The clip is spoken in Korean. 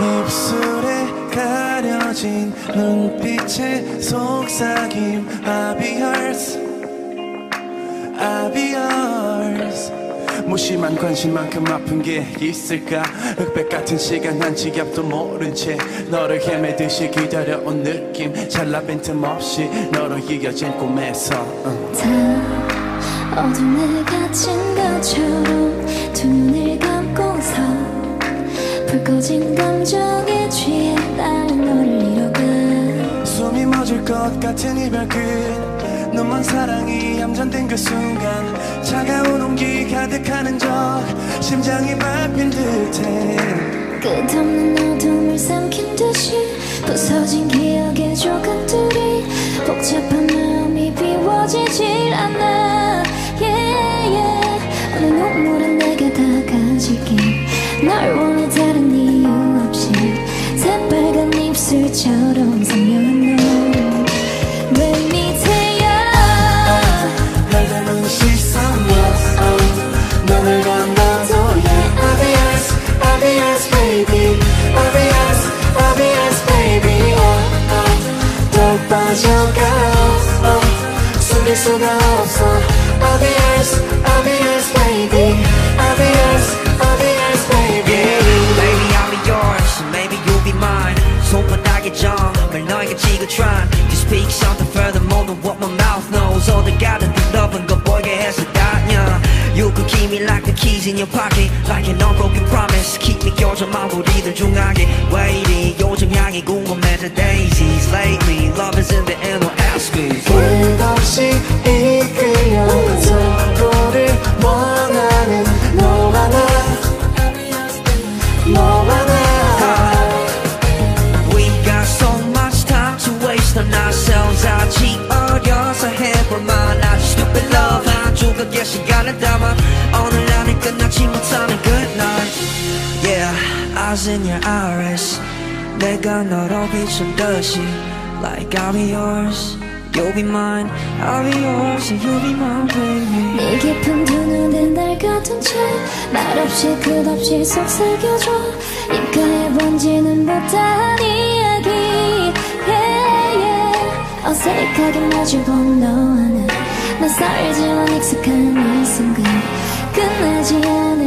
입술에 가려진 눈빛의 속삭임 be yours 무심한 관심만큼 아픈 게 있을까? 흑백 같은 시간 한 지갑도 모른 채 너를 헤매듯이 기다려온 느낌. 찰나 빈틈 없이 너로 이어진 꿈에서. 응. 다 어둠에 갇힌 것처럼 두 눈을 감고서 불 꺼진 감 정에 취해 나는 너를 잃어가. 숨이 멎을 것 같은 이별 끝. 너만 사랑이 얌전된 그 순간 차가운 온기 가득하는 적 심장이 밟힌 듯해. 끝없는 어둠을 삼킨 듯이 부서진 기억의 조각들이 복잡한 마음이 비워지질 않아 또 빠져가 oh. 숨길 수가 없어 I'll be yours I'll be yours baby I'll be yours I'll be yours baby Baby I'll be yours Maybe you'll be mine 손바닥에 점을 너에게 지그트란 You speak something further more than what my mouth knows 어딜 가든 You could keep me like the keys in your pocket Like an unbroken promise Keep me 껴져 마무리들 중하게 왜 이리 요즘 향이 궁금해져 daisies Lately love is in the air no ask me 끝없이 이끌려 서로를 원하는 너와 나 너와 나 We got so much time to waste on ourselves 아직 어려서 해볼만 eyes in your iris 내가 너로 비춘 듯이 Like I'll be yours You'll be mine I'll be yours and you'll be mine baby 네 깊은 두 눈에 날 가둔 채 말없이 끝없이 속삭여줘 입가에 번지는 못다한 이야기 yeah, yeah. 어색하게 마주본 너와 나 낯설지만 익숙한 이 순간 끝나지 않아